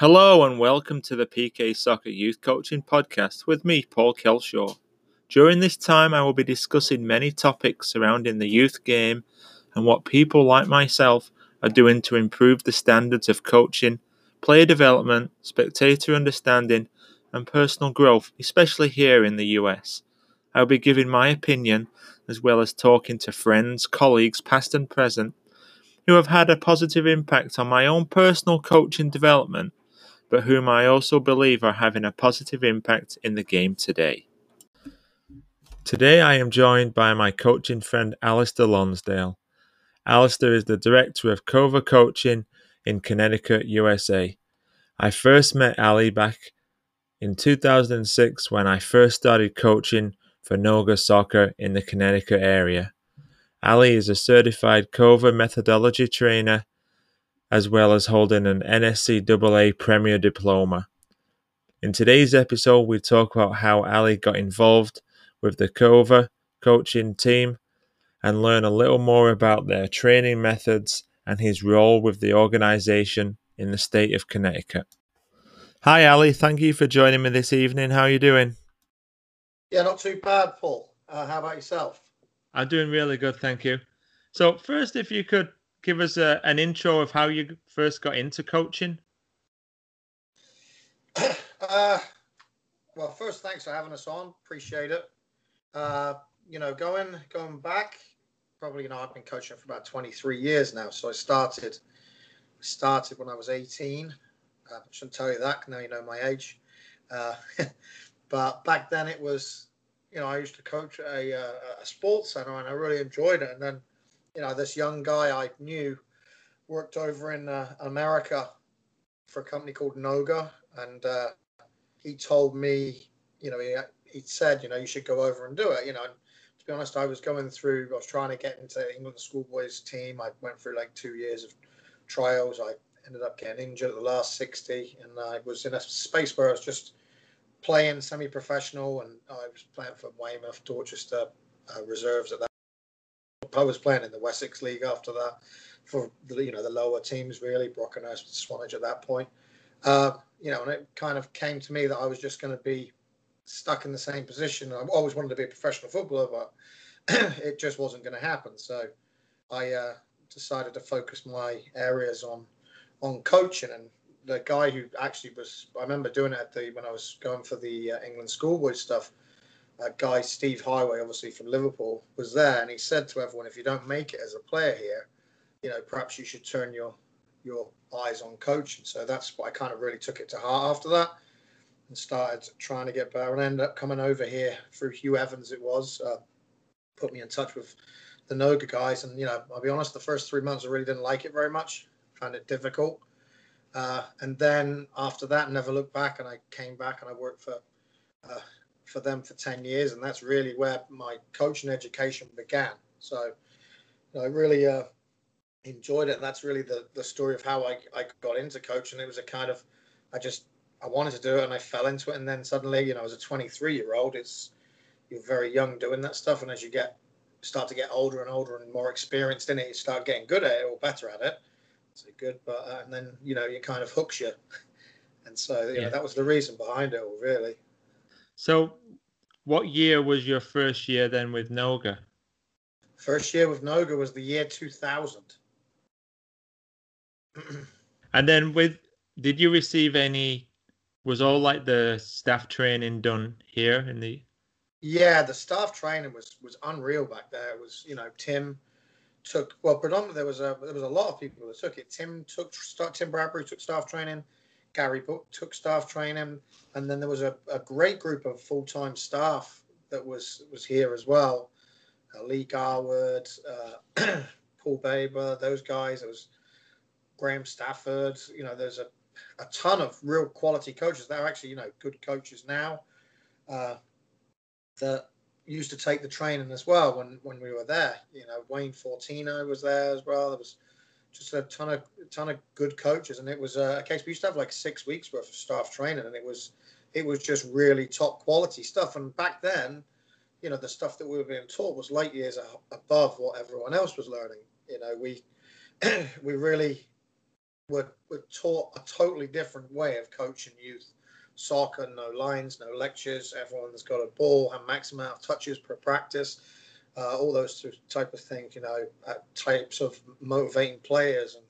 Hello and welcome to the PK Soccer Youth Coaching Podcast with me, Paul Kelshaw. During this time, I will be discussing many topics surrounding the youth game and what people like myself are doing to improve the standards of coaching, player development, spectator understanding, and personal growth, especially here in the US. I will be giving my opinion as well as talking to friends, colleagues, past and present, who have had a positive impact on my own personal coaching development, but whom I also believe are having a positive impact in the game today. Today I am joined by my coaching friend Alistair Lonsdale. Alistair is the director of Coerver Coaching in Connecticut, USA. I first met Ali back in 2006 when I first started coaching for Noga Soccer in the Connecticut area. Ali is a certified Coerver methodology trainer as well as holding an NSCAA Premier Diploma. In today's episode, we talk about how Ali got involved with the Coerver coaching team and learn a little more about their training methods and his role with the organization in the state of Connecticut. Hi, Ali. Thank you for joining me this evening. How are you doing? Yeah, not too bad, Paul. Uh, how about yourself? I'm doing really good, thank you. So, first, if you could give us a, an intro of how you first got into coaching? Uh, well, first, thanks for having us on. Appreciate it. Uh, you know, going going back, probably you know I've been coaching for about 23 years now. So I started started when I was 18. Uh, I shouldn't tell you that. Now you know my age. Uh, but back then it was, you know, I used to coach a, a, a sports center and I really enjoyed it. And then you know, this young guy I knew worked over in uh, America for a company called Noga, and uh, he told me, you know, he, he said, you know, you should go over and do it. You know, and to be honest, I was going through, I was trying to get into England schoolboys team. I went through like two years of trials. I ended up getting injured at the last 60, and I was in a space where I was just playing semi-professional, and I was playing for Weymouth, Dorchester uh, reserves at that I was playing in the Wessex League after that for the, you know the lower teams really, Brockenhurst, Swanage at that point. Uh, you know, and it kind of came to me that I was just going to be stuck in the same position. I always wanted to be a professional footballer, but it just wasn't going to happen. So I uh, decided to focus my areas on on coaching. And the guy who actually was, I remember doing it the when I was going for the uh, England schoolboy stuff uh, guy Steve Heighway, obviously from Liverpool, was there, and he said to everyone, "If you don't make it as a player here, you know, perhaps you should turn your your eyes on coaching." So that's what I kind of really took it to heart after that, and started trying to get better, and ended up coming over here through Hugh Evans. It was uh, put me in touch with the Noga guys, and you know, I'll be honest, the first three months I really didn't like it very much, found it difficult. Uh, and then after that, never looked back, and I came back and I worked for uh, for them for 10 years, and that's really where my coaching education began. So you know, I really uh, enjoyed it. And that's really the, the story of how I, I got into coaching. It was a kind of, I just, I wanted to do it and I fell into it. And then suddenly, you know, as a 23 year old, it's, you're very young doing that stuff. And as you get, start to get older and older and more experienced in it, you start getting good at it or better at it. So good, but, uh, and then, you know, it kind of hooks you. And so, you yeah. know, that was the reason behind it all, really. So, what year was your first year then with Noga? First year with Noga was the year 2000. and then with, did you receive any? Was all like the staff training done here in the? Yeah, the staff training was was unreal back there. It was you know Tim took well predominantly there was a there was a lot of people that took it. Tim took Tim Bradbury took staff training. Gary took staff training, and then there was a, a great group of full time staff that was was here as well. Uh, Lee Garwood, uh, Paul Baber, those guys. It was Graham Stafford. You know, there's a, a ton of real quality coaches. They're actually you know good coaches now. Uh, that used to take the training as well when when we were there. You know, Wayne Fortino was there as well. There was just a ton of ton of good coaches, and it was uh, a case we used to have like six weeks worth of staff training, and it was it was just really top quality stuff. And back then, you know, the stuff that we were being taught was light years above what everyone else was learning. You know, we we really were, were taught a totally different way of coaching youth soccer. No lines, no lectures. Everyone's got a ball and max amount of touches per practice. Uh, all those type of things, you know, uh, types of motivating players and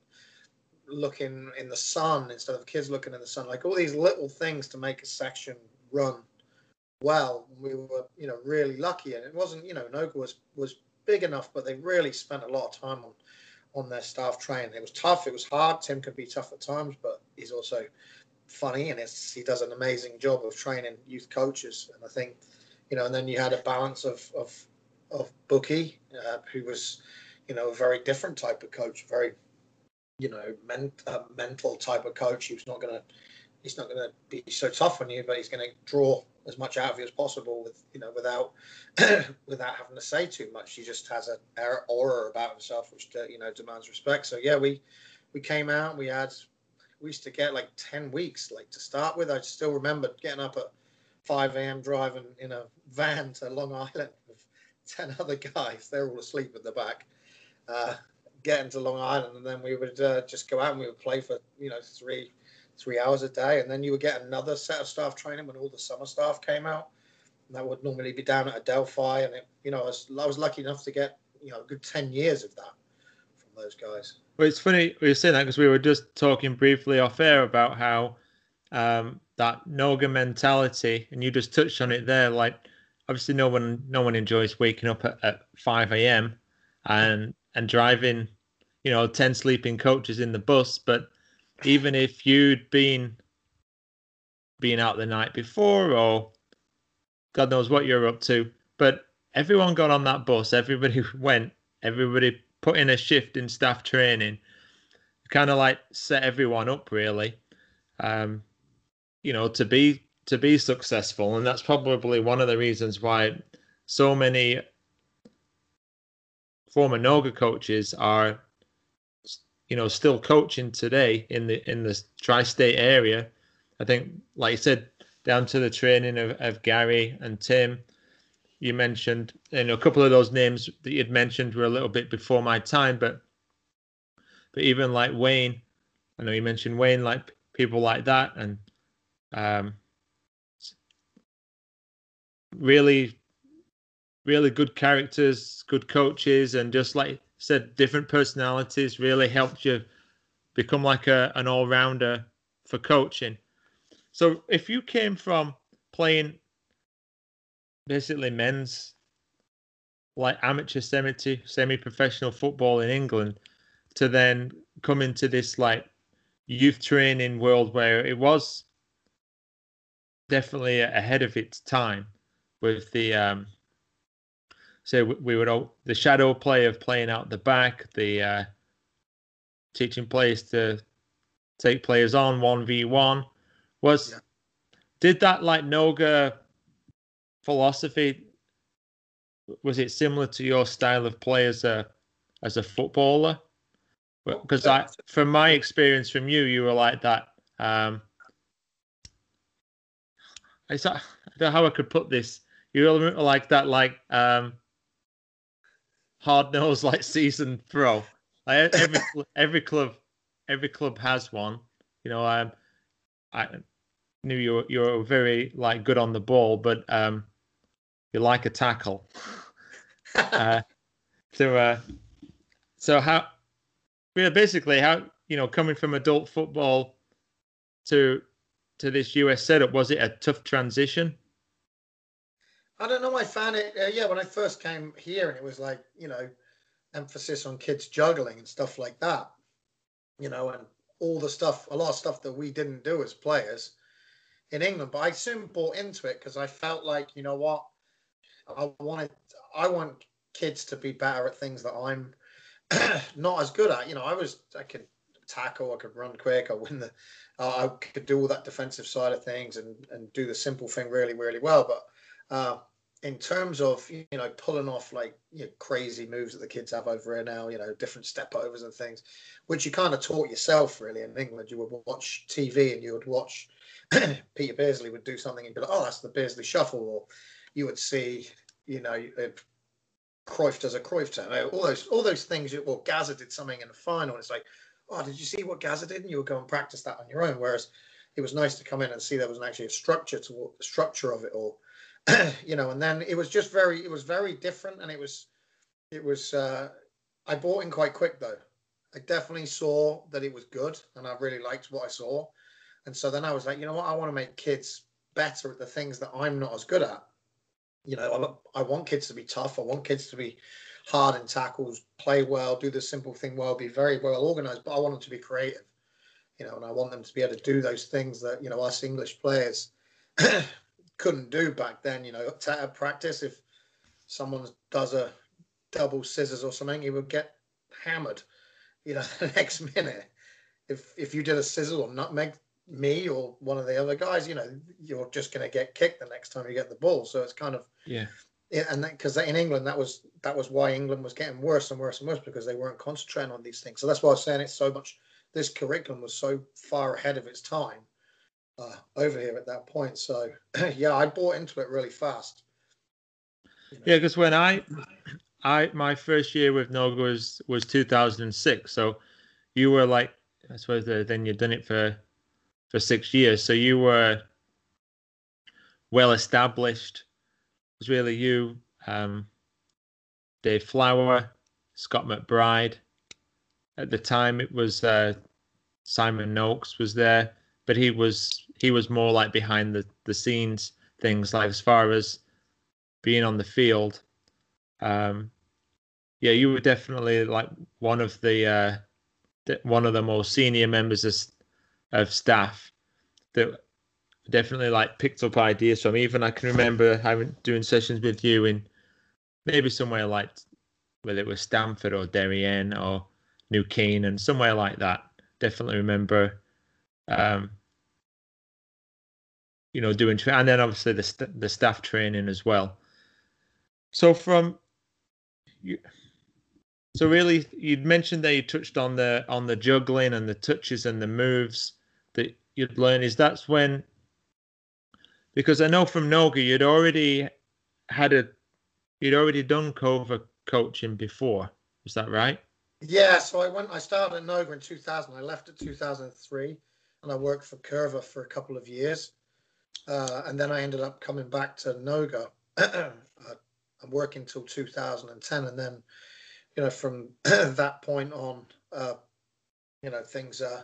looking in the sun instead of kids looking in the sun. Like all these little things to make a section run well. We were, you know, really lucky, and it wasn't, you know, Noga was was big enough, but they really spent a lot of time on on their staff training. It was tough. It was hard. Tim can be tough at times, but he's also funny, and it's, he does an amazing job of training youth coaches. And I think, you know, and then you had a balance of of of Bookie, uh, who was, you know, a very different type of coach, very, you know, men, uh, mental type of coach. He was not going to he's not going to be so tough on you, but he's going to draw as much out of you as possible with you know without without having to say too much. He just has an aura about himself which uh, you know demands respect. So yeah, we we came out. We had we used to get like ten weeks like to start with. I still remember getting up at 5 a.m. driving in a van to Long Island 10 other guys. They're all asleep at the back. Uh, getting to Long Island, and then we would uh, just go out and we would play for you know three three hours a day, and then you would get another set of staff training when all the summer staff came out. And that would normally be down at Adelphi, and it, you know, I was, I was lucky enough to get you know a good ten years of that from those guys. Well, it's funny we were saying that because we were just talking briefly off air about how um, that Noga mentality, and you just touched on it there. Like, obviously, no one no one enjoys waking up at, at five a.m. and and driving, you know, ten sleeping coaches in the bus, but even if you'd been been out the night before or God knows what you're up to, but everyone got on that bus, everybody went, everybody put in a shift in staff training, kind of like set everyone up really, um, you know, to be to be successful, and that's probably one of the reasons why so many former Noga coaches are you know, still coaching today in the in the tri-state area. I think, like you said, down to the training of, of Gary and Tim. You mentioned, you know, a couple of those names that you'd mentioned were a little bit before my time, but but even like Wayne, I know you mentioned Wayne, like people like that, and um, really, really good characters, good coaches, and just like said different personalities really helped you become like a an all rounder for coaching. So if you came from playing basically men's like amateur semi semi professional football in England to then come into this like youth training world where it was definitely ahead of its time with the um, so we would all the shadow play of playing out the back, the uh, teaching players to take players on one v one. Was yeah. did that like Noga philosophy? Was it similar to your style of play as a as a footballer? Because I, from my experience from you, you were like that. Um, I don't know how I could put this. You were like that, like um, hard nosed like season throw. Like every every club every club has one. You know, um, I knew you were, you were very like good on the ball, but um, you like a tackle. uh, so uh, so how? Yeah, basically how you know coming from adult football to to this US setup was it a tough transition? I don't know. I found it. Uh, yeah, when I first came here, and it was like you know, emphasis on kids juggling and stuff like that. You know, and all the stuff, a lot of stuff that we didn't do as players in England. But I soon bought into it because I felt like you know what, I wanted. I want kids to be better at things that I'm not as good at. You know, I was. I could tackle. I could run quick. I win the. Uh, I could do all that defensive side of things and and do the simple thing really really well. But uh, in terms of you know pulling off like you know, crazy moves that the kids have over here now, you know different step overs and things, which you kind of taught yourself really in England. You would watch TV and you would watch Peter Beardsley would do something and be like, oh, that's the Beardsley shuffle, or you would see you know uh, Cruyff does a Cruyff turn, all those all those things. Well, Gazza did something in the final. And it's like, oh, did you see what Gazza did? And you would go and practice that on your own. Whereas it was nice to come in and see there was actually a structure to the structure of it all, you know. And then it was just very, it was very different, and it was, it was. Uh, I bought in quite quick though. I definitely saw that it was good, and I really liked what I saw. And so then I was like, you know what, I want to make kids better at the things that I'm not as good at. You know, I, I want kids to be tough. I want kids to be hard in tackles, play well, do the simple thing well, be very well organized. But I want them to be creative. You know, and I want them to be able to do those things that you know us English players couldn't do back then. You know, at practice, if someone does a double scissors or something, he would get hammered. You know, the next minute, if if you did a scissors or nutmeg me or one of the other guys, you know, you're just going to get kicked the next time you get the ball. So it's kind of yeah. Yeah, and because in England that was that was why England was getting worse and worse and worse because they weren't concentrating on these things. So that's why I was saying it's so much. This curriculum was so far ahead of its time uh, over here at that point. So yeah, I bought into it really fast. You know? Yeah, because when I, I my first year with Noga was was 2006. So you were like, I suppose then you'd done it for for six years. So you were well established. It was really you, um, Dave Flower, Scott McBride. At the time, it was uh, Simon Noakes was there, but he was he was more like behind the the scenes things, like as far as being on the field. Um, yeah, you were definitely like one of the uh, one of the more senior members of of staff that definitely like picked up ideas from. Even I can remember having doing sessions with you in maybe somewhere like whether it was Stamford or Darien or New and somewhere like that. Definitely remember, um, you know, doing and then obviously the st- the staff training as well. So from you, so really, you'd mentioned that you touched on the on the juggling and the touches and the moves that you'd learn. Is that's when because I know from Noga you'd already had a you'd already done Coerver coaching before. Is that right? Yeah, so I went. I started at Noga in 2000. I left in 2003, and I worked for Coerver for a couple of years, uh, and then I ended up coming back to Noga. I'm working till 2010, and then you know, from that point on, uh, you know, things uh,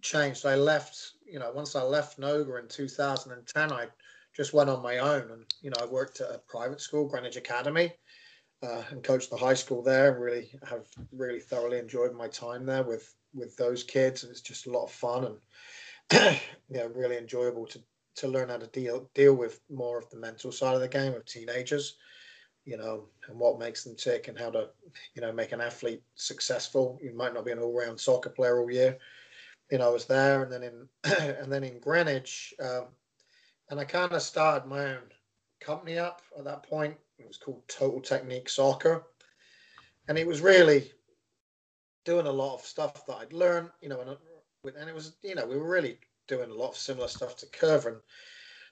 changed. I left, you know, once I left Noga in 2010, I just went on my own and, you know, I worked at a private school, Greenwich Academy, uh, and coached the high school there. And Really have really thoroughly enjoyed my time there with, with those kids. And it's just a lot of fun and, you know, really enjoyable to, to learn how to deal, deal with more of the mental side of the game of teenagers you know, and what makes them tick and how to, you know, make an athlete successful. You might not be an all-round soccer player all year. You know, I was there, and then in and then in Greenwich, um, and I kind of started my own company up at that point. It was called Total Technique Soccer, and it was really doing a lot of stuff that I'd learned. You know, and, and it was, you know, we were really doing a lot of similar stuff to Coerver, and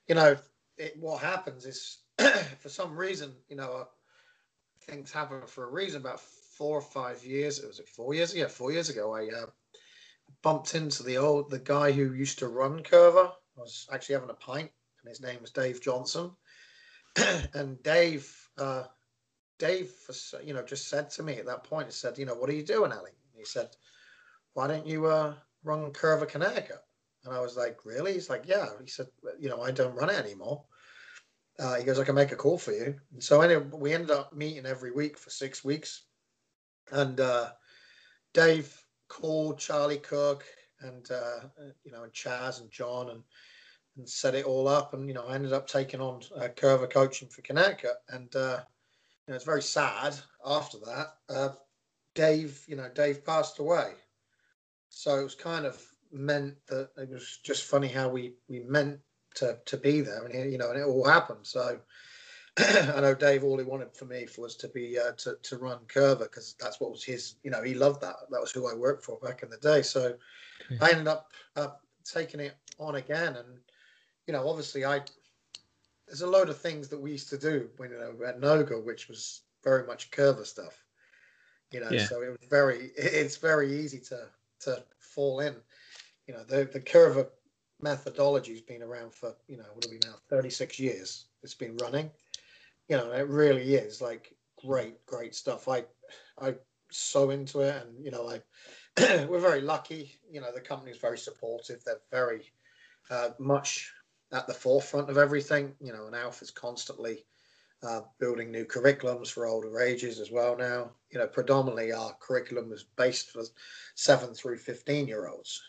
you know, it, what happens is for some reason, you know, uh, things happen for a reason. About four or five years, it was it four years? Yeah, four years ago, I uh, bumped into the old the guy who used to run Coerver. I was actually having a pint, and his name was Dave Johnson. and Dave, uh, Dave, you know, just said to me at that point, he said, you know, what are you doing, Ali? He said, why don't you uh, run Coerver Connecticut? And I was like, really? He's like, yeah. He said, you know, I don't run it anymore. Uh, he goes, I can make a call for you. And so anyway, we ended up meeting every week for six weeks. And uh, Dave called Charlie Cooke and, uh, you know, and Chaz and John and, and set it all up. And, you know, I ended up taking on uh, Coerver coaching for Connecticut. And, uh, you know, it's very sad after that. Uh, Dave, you know, Dave passed away. So it was kind of meant that it was just funny how we, we meant to to be there, and you know, and it all happened. So I know Dave all he wanted for me was to be uh, to to run Coerver because that's what was his. You know, he loved that. That was who I worked for back in the day. So okay. I ended up uh, taking it on again, and you know, obviously I there's a load of things that we used to do when you know at Noga, which was very much Coerver stuff. You know, yeah. so it was very it's very easy to to fall in. You know, the the Coerver methodology has been around for you know what are we now 36 years. It's been running. You know, it really is like great, great stuff. I I so into it, and you know, I we're very lucky. You know, the company is very supportive. They're very uh, much at the forefront of everything. You know, and Alf is constantly uh, building new curriculums for older ages as well now. You know, predominantly our curriculum is based for seven through 15 year olds,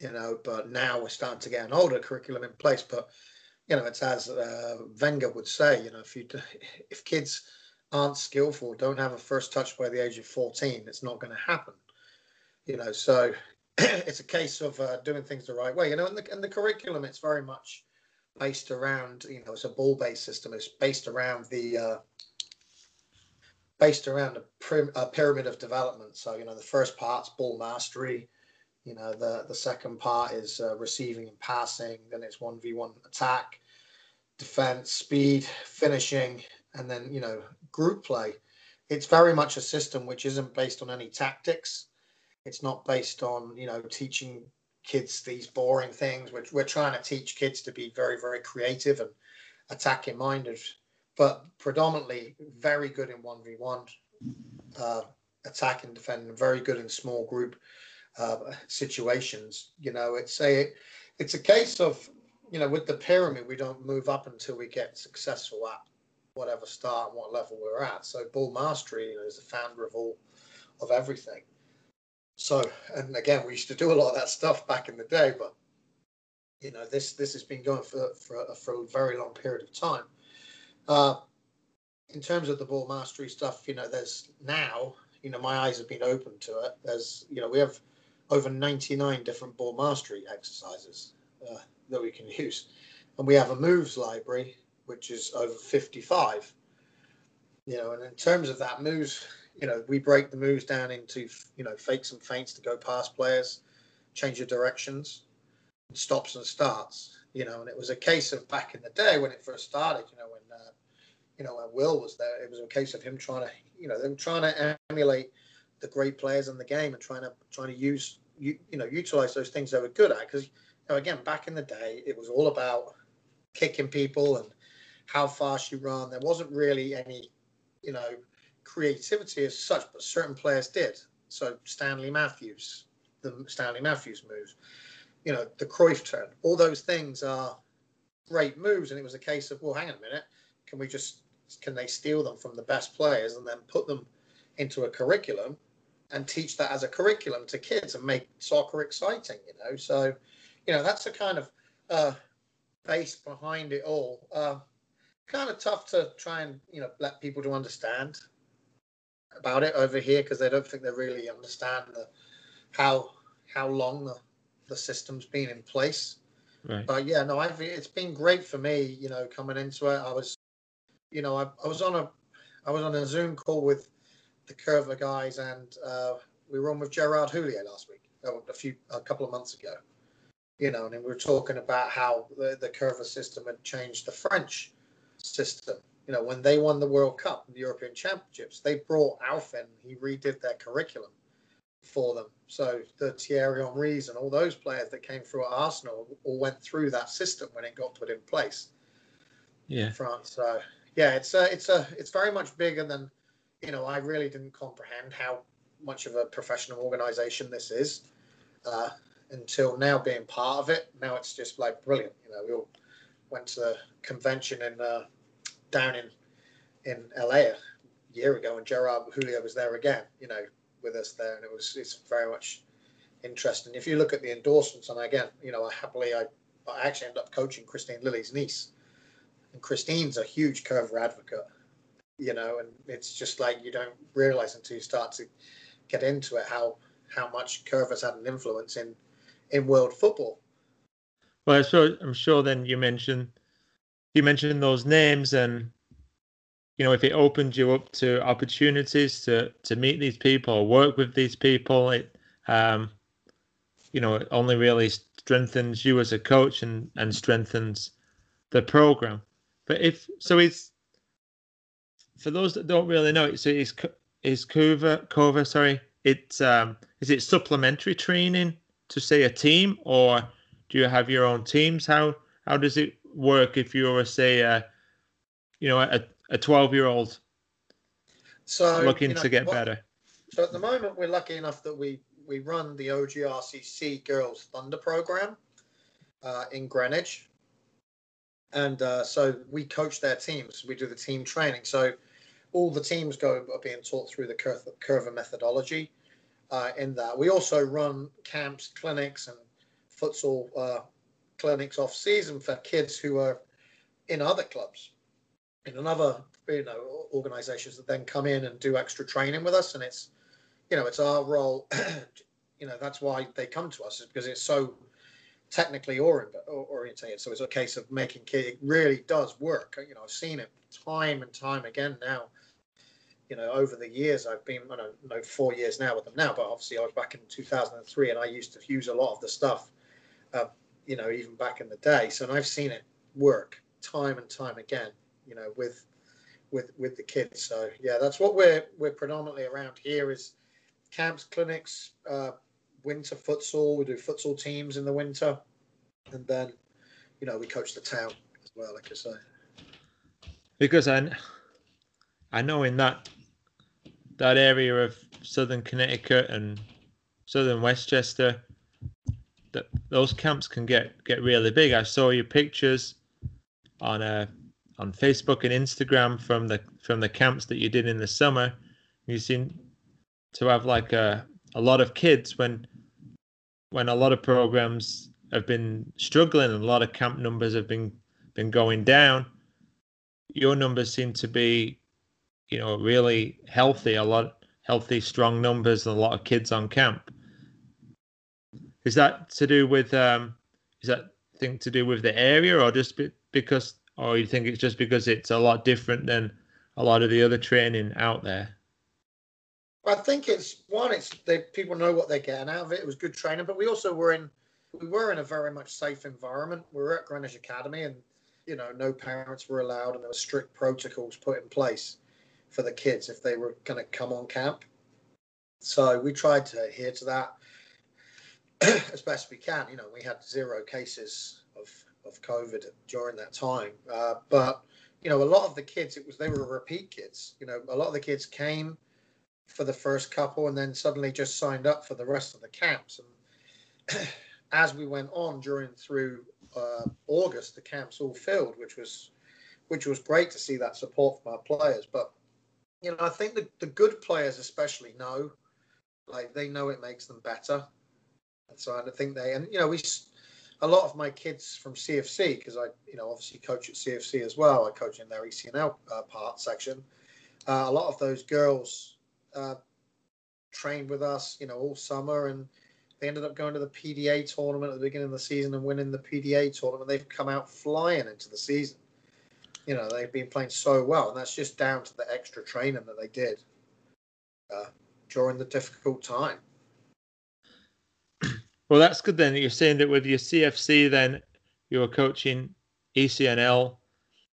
you know, but now we're starting to get an older curriculum in place. But, you know, it's as uh, Wenger would say, you know, if you, if kids aren't skillful, don't have a first touch by the age of 14, it's not going to happen, you know, so it's a case of uh, doing things the right way, you know, and the, and the curriculum, it's very much, based around you know it's a ball based system it's based around the uh, based around a, a, pyramid of development so you know the first part's ball mastery you know the the second part is uh, receiving and passing then it's 1v1 attack defense speed finishing and then you know group play it's very much a system which isn't based on any tactics it's not based on you know teaching kids these boring things. We're, we're trying to teach kids to be very, very creative and attacking minded, but predominantly very good in 1v1, uh, attacking, defending, very good in small group uh, situations. You know, it's a, it's a case of, you know, with the pyramid, we don't move up until we get successful at whatever start and what level we're at. So ball mastery you know, is the founder of all of everything. So, and again, we used to do a lot of that stuff back in the day, but you know, this this has been going for for, for a very long period of time. Uh, in terms of the ball mastery stuff, you know, there's now, you know, my eyes have been open to it. There's, you know, we have over 99 different ball mastery exercises uh, that we can use, and we have a moves library which is over 55. You know, and in terms of that moves you know, we break the moves down into, you know, fakes and feints to go past players, change your directions, stops and starts, you know, and it was a case of back in the day when it first started, you know, when, uh, you know, when Will was there, it was a case of him trying to, you know, them trying to emulate the great players in the game and trying to, trying to use, you, you know, utilize those things they were good at. Because, you know, again, back in the day, it was all about kicking people and how fast you run. There wasn't really any, you know, creativity as such, but certain players did. So Stanley Matthews, the Stanley Matthews moves, you know, the Cruyff turn, all those things are great moves. And it was a case of, well, hang on a minute, can we just can they steal them from the best players and then put them into a curriculum and teach that as a curriculum to kids and make soccer exciting, you know? So, you know, that's the kind of uh, base behind it all. Uh, kind of tough to try and you know let people to understand about it over here because they don't think they really understand the, how how long the, the system's been in place. Right. But yeah, no, I've it's been great for me. You know, coming into it, I was, you know, I, I was on a I was on a Zoom call with the Coerver guys, and uh, we were on with Gerard Houllier last week, oh, a few a couple of months ago. You know, and we were talking about how the, the Coerver system had changed the French system you know, when they won the World Cup, the European Championships, they brought Alf in. He redid their curriculum for them. So the Thierry Henrys and all those players that came through at Arsenal all went through that system when it got put in place. Yeah. In France. So yeah, it's a, it's a, it's very much bigger than, you know, I really didn't comprehend how much of a professional organization this is uh, until now being part of it. Now it's just like brilliant. You know, we all went to the convention in uh, down in in LA a year ago, and Gerard Houllier was there again, you know, with us there, and it was it's very much interesting. If you look at the endorsements, and again, you know, I happily I, I actually ended up coaching Kristine Lilly's niece, and Kristine's a huge Coerver advocate, you know, and it's just like you don't realize until you start to get into it how how much Coerver's had an influence in in world football. Well, I'm sure then you mentioned you mentioned those names and you know if it opened you up to opportunities to to meet these people or work with these people it um you know it only really strengthens you as a coach and and strengthens the program but if so it's for those that don't really know it so is is Coerver Coerver sorry it's um, is it supplementary training to say a team, or do you have your own teams? How how does it work if you're say a you know a a twelve year old so looking you know, to get what- better? So at the moment, we're lucky enough that we we run the OGRCC Girls Thunder program uh, in Greenwich, and uh, so we coach their teams. We do the team training. So all the teams go are being taught through the Coerver, methodology. Uh, in that, we also run camps, clinics, and futsal uh, clinics off season for kids who are in other clubs, in another you know organizations that then come in and do extra training with us, and it's you know it's our role. you know that's why they come to us is because it's so technically orient, orientated. So it's a case of making kids. It really does work. You know, I've seen it time and time again now. You know, over the years, I've been, I don't know, four years now with them now, but obviously I was back in 2003 and I used to use a lot of the stuff, uh, you know, even back in the day. So I've seen it work time and time again, you know, with, with, with the kids. So yeah, that's what we're, we're predominantly around here is camps, clinics, uh, winter futsal. We do futsal teams in the winter, and then you know we coach the town as well, like I say. Because I I know in that that area of southern Connecticut and southern Westchester that those camps can get get really big. I saw your pictures on uh, on Facebook and Instagram from the from the camps that you did in the summer. You seem to have like a a lot of kids when when a lot of programs have been struggling and a lot of camp numbers have been been going down. Your numbers seem to be, you know, really healthy. A lot healthy, strong numbers, and a lot of kids on camp. Is that to do with um, is that thing to do with the area, or just be, because, or you think it's just because it's a lot different than a lot of the other training out there? I think it's one. It's they people know what they're getting out of it. It was good training, but we also were in we were in a very much safe environment. We were at Greenwich Academy, and you know, no parents were allowed, and there were strict protocols put in place for the kids if they were going to come on camp. So we tried to adhere to that as best we can. You know, we had zero cases of of COVID during that time, uh, but you know, a lot of the kids, it was they were repeat kids. You know, a lot of the kids came for the first couple and then suddenly just signed up for the rest of the camps. And as we went on during through uh, August, the camps all filled, which was which was great to see that support from our players. But you know, I think the, the good players especially know, like they know it makes them better. And so I think they and you know we a lot of my kids from CFC because I you know obviously coach at CFC as well. I coach in their ECNL uh, part section. Uh, a lot of those girls uh, trained with us, you know, all summer, and they ended up going to the PDA tournament at the beginning of the season and winning the PDA tournament. They've come out flying into the season. You know, they've been playing so well, and that's just down to the extra training that they did uh, during the difficult time. Well, that's good then. You're saying that with your CFC, then you're coaching ECNL,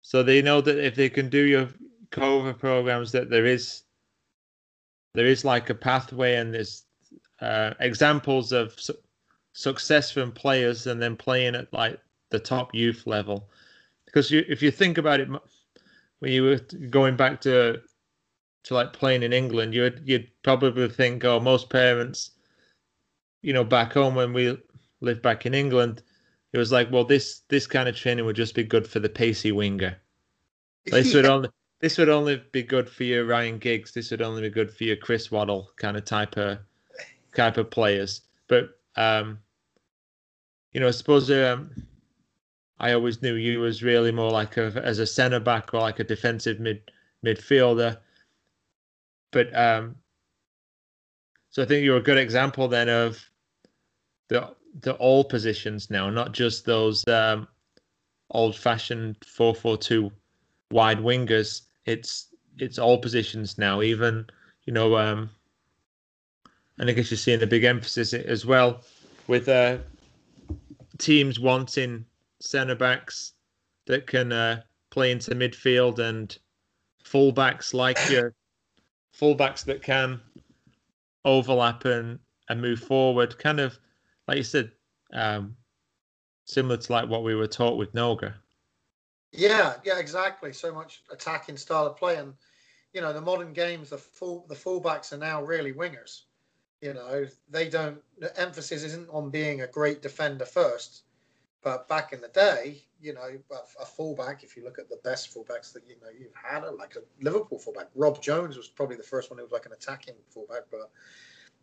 so they know that if they can do your Coerver programs, that there is there is like a pathway and there's uh, examples of su- success from players and then playing at like the top youth level. Because you, if you think about it, when you were going back to to like playing in England, you'd you'd probably think, oh, most parents, you know, back home when we lived back in England, it was like, well, this this kind of training would just be good for the pacey winger. This would only this would only be good for your Ryan Giggs. This would only be good for your Chris Waddle kind of type of type of players. But um, you know, I suppose um, I always knew you was really more like a as a centre back or like a defensive mid midfielder. But um, so I think you're a good example then of the the all positions now, not just those um, old fashioned four four two wide wingers. It's it's all positions now. Even you know, um, and I guess you're seeing a big emphasis as well with uh, teams wanting centre backs that can uh, play into midfield and fullbacks like your fullbacks that can overlap and, and move forward, kind of like you said, um, similar to like what we were taught with Noga. Yeah, yeah, exactly. So much attacking style of play, and you know, the modern games, the full the fullbacks are now really wingers. You know, they don't. The emphasis isn't on being a great defender first, but back in the day, you know, a, a fullback. If you look at the best fullbacks that you know you've had, like a Liverpool fullback, Rob Jones was probably the first one who was like an attacking fullback, but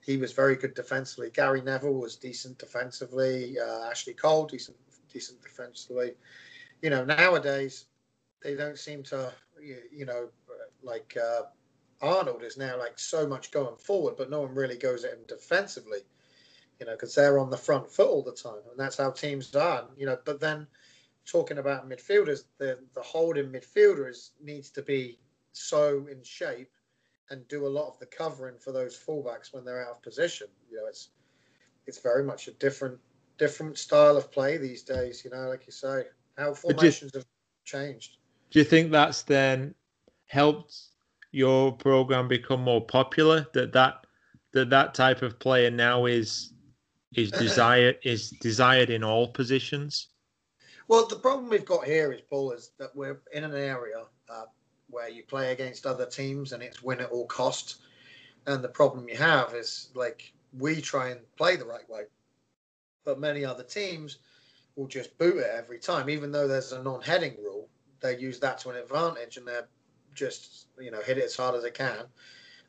he was very good defensively. Gary Neville was decent defensively. Uh, Ashley Cole decent decent defensively. You know, nowadays they don't seem to, you know, like uh, Arnold is now like so much going forward, but no one really goes at him defensively. You know, because they're on the front foot all the time, and that's how teams are. You know, but then talking about midfielders, the the holding midfielders needs to be so in shape and do a lot of the covering for those fullbacks when they're out of position. You know, it's it's very much a different different style of play these days. You know, like you say, how formations you, have changed. Do you think that's then helped your program become more popular? That that that that type of player now is is desired is desired in all positions. Well, the problem we've got here is Paul is that we're in an area uh, where you play against other teams and it's win at all costs. And the problem you have is like we try and play the right way, but many other teams will just boot it every time, even though there's a non-heading rule. They use that to an advantage and they're just you know hit it as hard as they can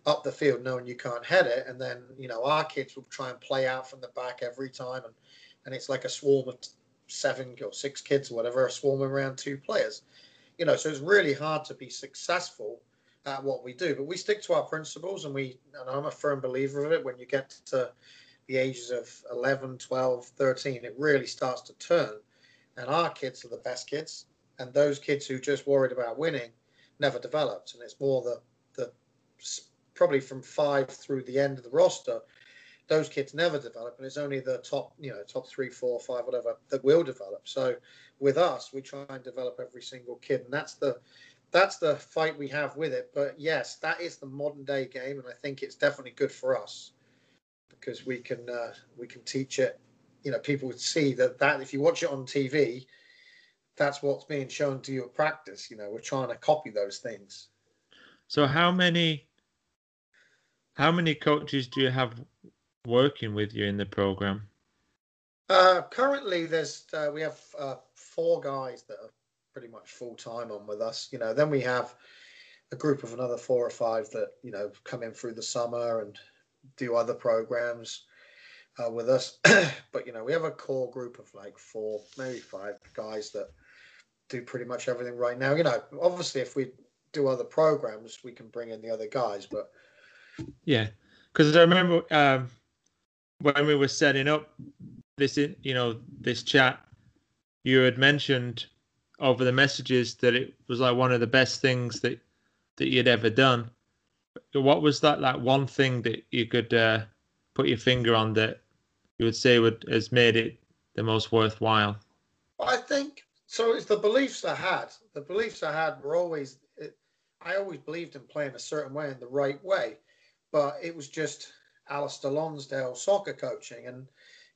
up the field, knowing you can't head it. And then you know our kids will try and play out from the back every time, and and it's like a swarm of seven or six kids or whatever are swarming around two players you know, so it's really hard to be successful at what we do. But we stick to our principles, and we, and I'm a firm believer of it. When you get to the ages of 11, 12, 13, it really starts to turn. And our kids are the best kids, and those kids who just worried about winning never developed. And it's more the the probably from five through the end of the roster those kids never develop, and it's only the top, you know, top three, four, five, whatever, that will develop. So with us, we try and develop every single kid, and that's the that's the fight we have with it. But yes, that is the modern day game, and I think it's definitely good for us because we can uh, we can teach it. You know, people would see that that if you watch it on TV, that's what's being shown to you at practice. You know, we're trying to copy those things. So how many how many coaches do you have working with you in the program? Uh, currently, there's uh, we have uh, four guys that are pretty much full time on with us. You know, then we have a group of another four or five that you know come in through the summer and do other programs uh, with us. but you know, we have a core group of like four, maybe five guys that do pretty much everything right now. You know, obviously, if we do other programs, we can bring in the other guys. But yeah, because I remember um, when we were setting up this, you know, this chat, you had mentioned over the messages that it was like one of the best things that that you'd ever done. What was that like one thing that you could uh, put your finger on that you would say would has made it the most worthwhile? I think so. It's the beliefs I had. The beliefs I had were always. It, I always believed in playing a certain way in the right way, but it was just Alistair Lonsdale soccer coaching. And,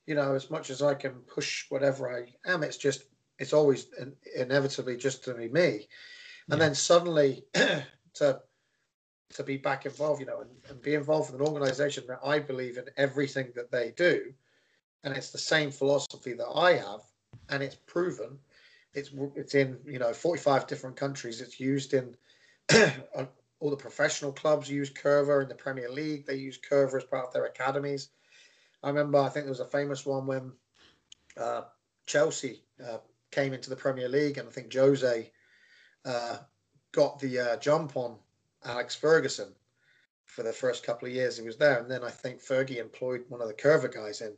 you know, as much as I can push whatever I am, it's just, it's always inevitably just to be me. And yeah. then suddenly to, to be back involved, you know, and, and be involved with an organization that I believe in everything that they do. And it's the same philosophy that I have, and it's proven. It's it's in you know 45 different countries. It's used in all the professional clubs use Coerver in the Premier League. They use Coerver as part of their academies. I remember, I think there was a famous one when uh, Chelsea uh, came into the Premier League, and I think Jose uh, got the uh, jump on Alex Ferguson for the first couple of years he was there. And then I think Fergie employed one of the Coerver guys in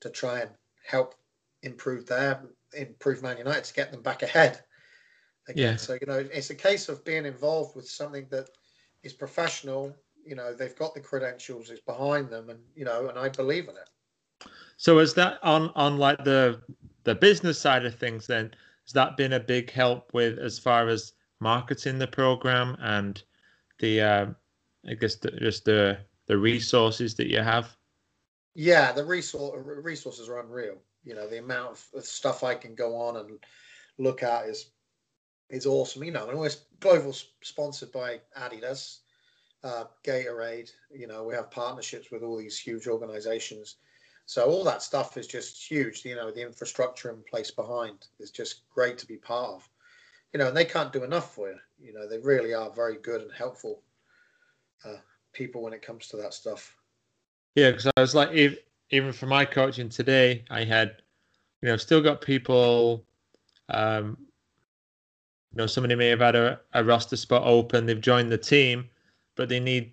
to try and help improve their improve Man United to get them back ahead again. Yeah. So you know, it's a case of being involved with something that is professional. You know, they've got the credentials, it's behind them, and you know, and I believe in it. So is that on on like the the business side of things? Then has that been a big help with as far as marketing the program and the uh, I guess the, just the the resources that you have? Yeah, the resource resources are unreal. You know, the amount of stuff I can go on and look at is is awesome. You know, and we're global sponsored by Adidas, uh, Gatorade. You know, we have partnerships with all these huge organizations. So all that stuff is just huge. You know, the infrastructure in place behind is just great to be part of. You know, and they can't do enough for you. You know, they really are very good and helpful uh, people when it comes to that stuff. Yeah, because I was like, if, even for my coaching today, I had, you know, still got people. Um, you know, somebody may have had a, a roster spot open. They've joined the team, but they need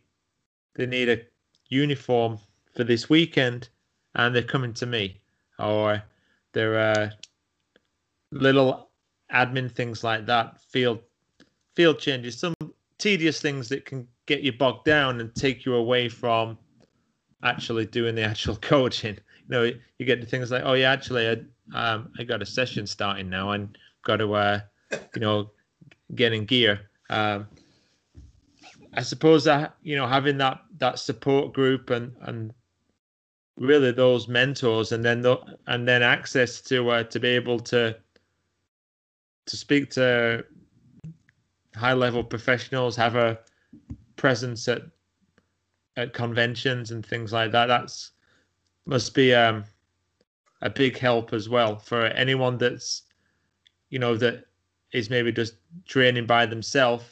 they need a uniform for this weekend, and they're coming to me, or there are little admin things like that, field field changes, some tedious things that can get you bogged down and take you away from actually doing the actual coaching. You know, you get to things like, oh yeah, actually, I um, I got a session starting now and got to uh, you know get in gear. Um, I suppose that you know having that that support group and and really those mentors and then the, and then access to uh, to be able to to speak to high level professionals, have a presence at at conventions and things like that. That's must be um, a big help as well for anyone that's you know that is maybe just training by themselves.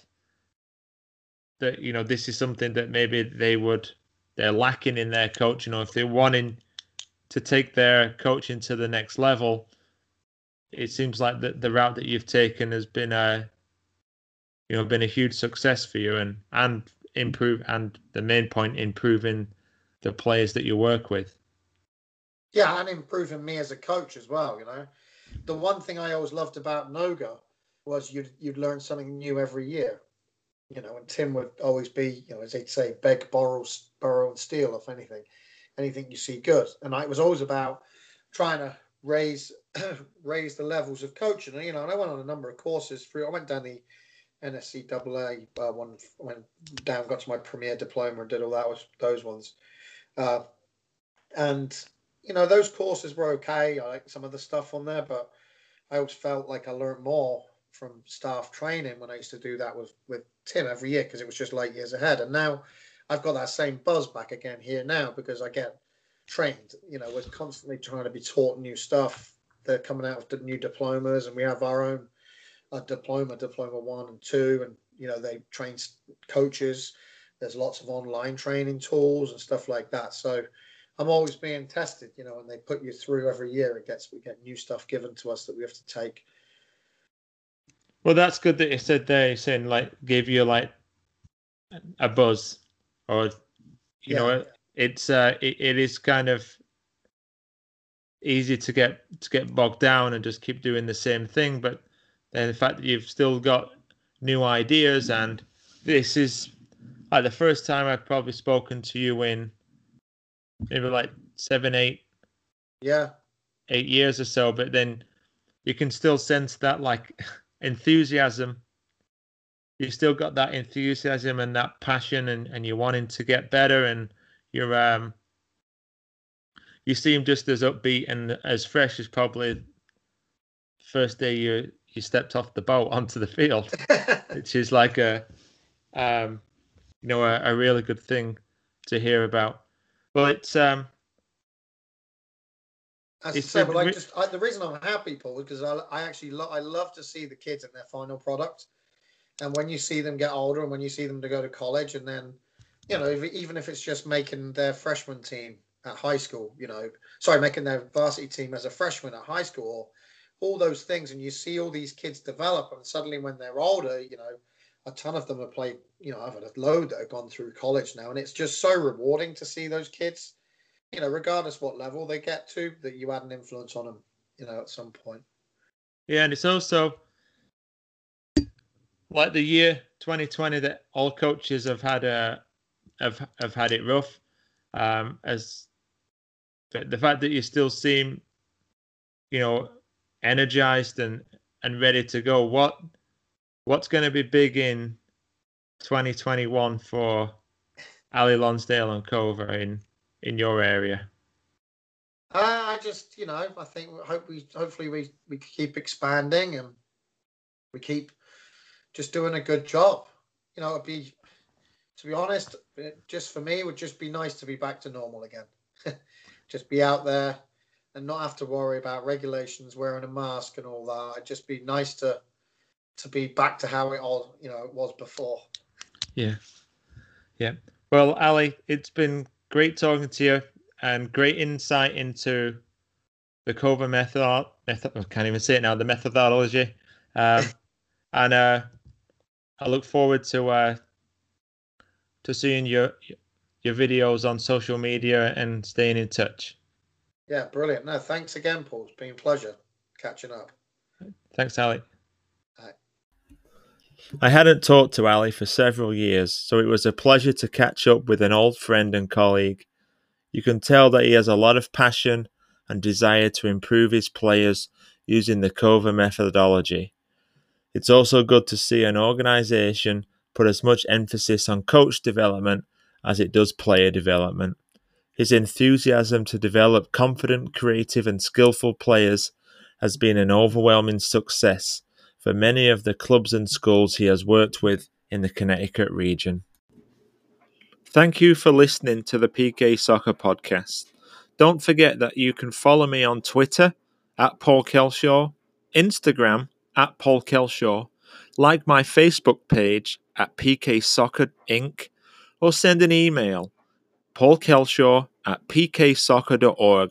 That you know this is something that maybe they would they're lacking in their coaching, or if they're wanting to take their coaching to the next level, it seems like the the route that you've taken has been a you know been a huge success for you and and improve and the main point improving the players that you work with. Yeah and improving me as a coach as well you know. The one thing i always loved about noga was you'd you'd learn something new every year. You know and tim would always be you know as they'd say beg borrow borrow and steal if anything anything you see good. And I, it was always about trying to raise raise the levels of coaching. And you know and i went on a number of courses through i went down the NSCAA uh, one went down, got to my premier diploma and did all that with those ones. Uh, and you know those courses were okay. I like some of the stuff on there, but I always felt like I learned more from staff training when I used to do that with with Tim every year because it was just light years ahead. And now I've got that same buzz back again here now because I get trained. You know, we're constantly trying to be taught new stuff. They're coming out with new diplomas, and we have our own a diploma, diploma one and two, and you know they train coaches. There's lots of online training tools and stuff like that. So I'm always being tested, you know, and they put you through every year. It gets we get new stuff given to us that we have to take. Well, that's good that you said there. Saying like give you like a buzz, or you yeah. know, it's uh, it, it is kind of easy to get to get bogged down and just keep doing the same thing, but and the fact that you've still got new ideas and this is like the first time I've probably spoken to you in maybe like seven, eight, yeah, eight years or so. But then you can still sense that like enthusiasm. You've still got that enthusiasm and that passion, and and you're wanting to get better, and you're um. You seem just as upbeat and as fresh as probably first day you stepped off the boat onto the field, which is like a, um, you know, a, a, really good thing to hear about. Well, it's um. As it's I said, like just I, the reason I'm happy, Paul, because I, I actually lo- I love to see the kids in their final product, and when you see them get older, and when you see them to go to college, and then, you know, if, even if it's just making their freshman team at high school, you know, sorry, making their varsity team as a freshman at high school, or all those things, and you see all these kids develop, and suddenly when they're older, you know, a ton of them have played. You know, I've had a load that have gone through college now, and it's just so rewarding to see those kids. You know, regardless what level they get to, that you had an influence on them. You know, at some point. Yeah, and it's also like the year 2020 that all coaches have had a have have had it rough. Um, as the fact that you still seem, you know, energized and and ready to go. What what's going to be big in 2021 for Ali Lonsdale and Coerver in in your area? Uh, I just, you know, I think hope we hopefully we we keep expanding and we keep just doing a good job. You know, it'd be to be honest, just for me, it would just be nice to be back to normal again. just be out there and not have to worry about regulations, wearing a mask and all that. It'd just be nice to to be back to how it all you know it was before. Yeah, yeah. Well, Ali, it's been great talking to you and great insight into the Coerver method. method I can't even say it now. The methodology, um, and uh, I look forward to uh, to seeing your your videos on social media and staying in touch. Yeah, brilliant. No, thanks again, Paul. It's been a pleasure catching up. Thanks, Ali. I hadn't talked to Ali for several years, so it was a pleasure to catch up with an old friend and colleague. You can tell that he has a lot of passion and desire to improve his players using the Coerver methodology. It's also good to see an organisation put as much emphasis on coach development as it does player development. His enthusiasm to develop confident, creative, and skillful players has been an overwhelming success for many of the clubs and schools he has worked with in the Connecticut region. Thank you for listening to the PK Soccer Podcast. Don't forget that you can follow me on Twitter at Paul Kelshaw, Instagram at Paul Kelshaw, like my Facebook page at PK Soccer Inc., or send an email Paul Kelshaw at pksoccer.org.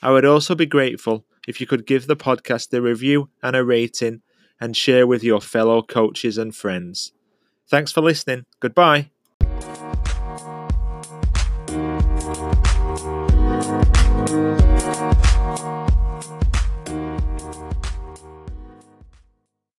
I would also be grateful if you could give the podcast a review and a rating and share with your fellow coaches and friends. Thanks for listening. Goodbye.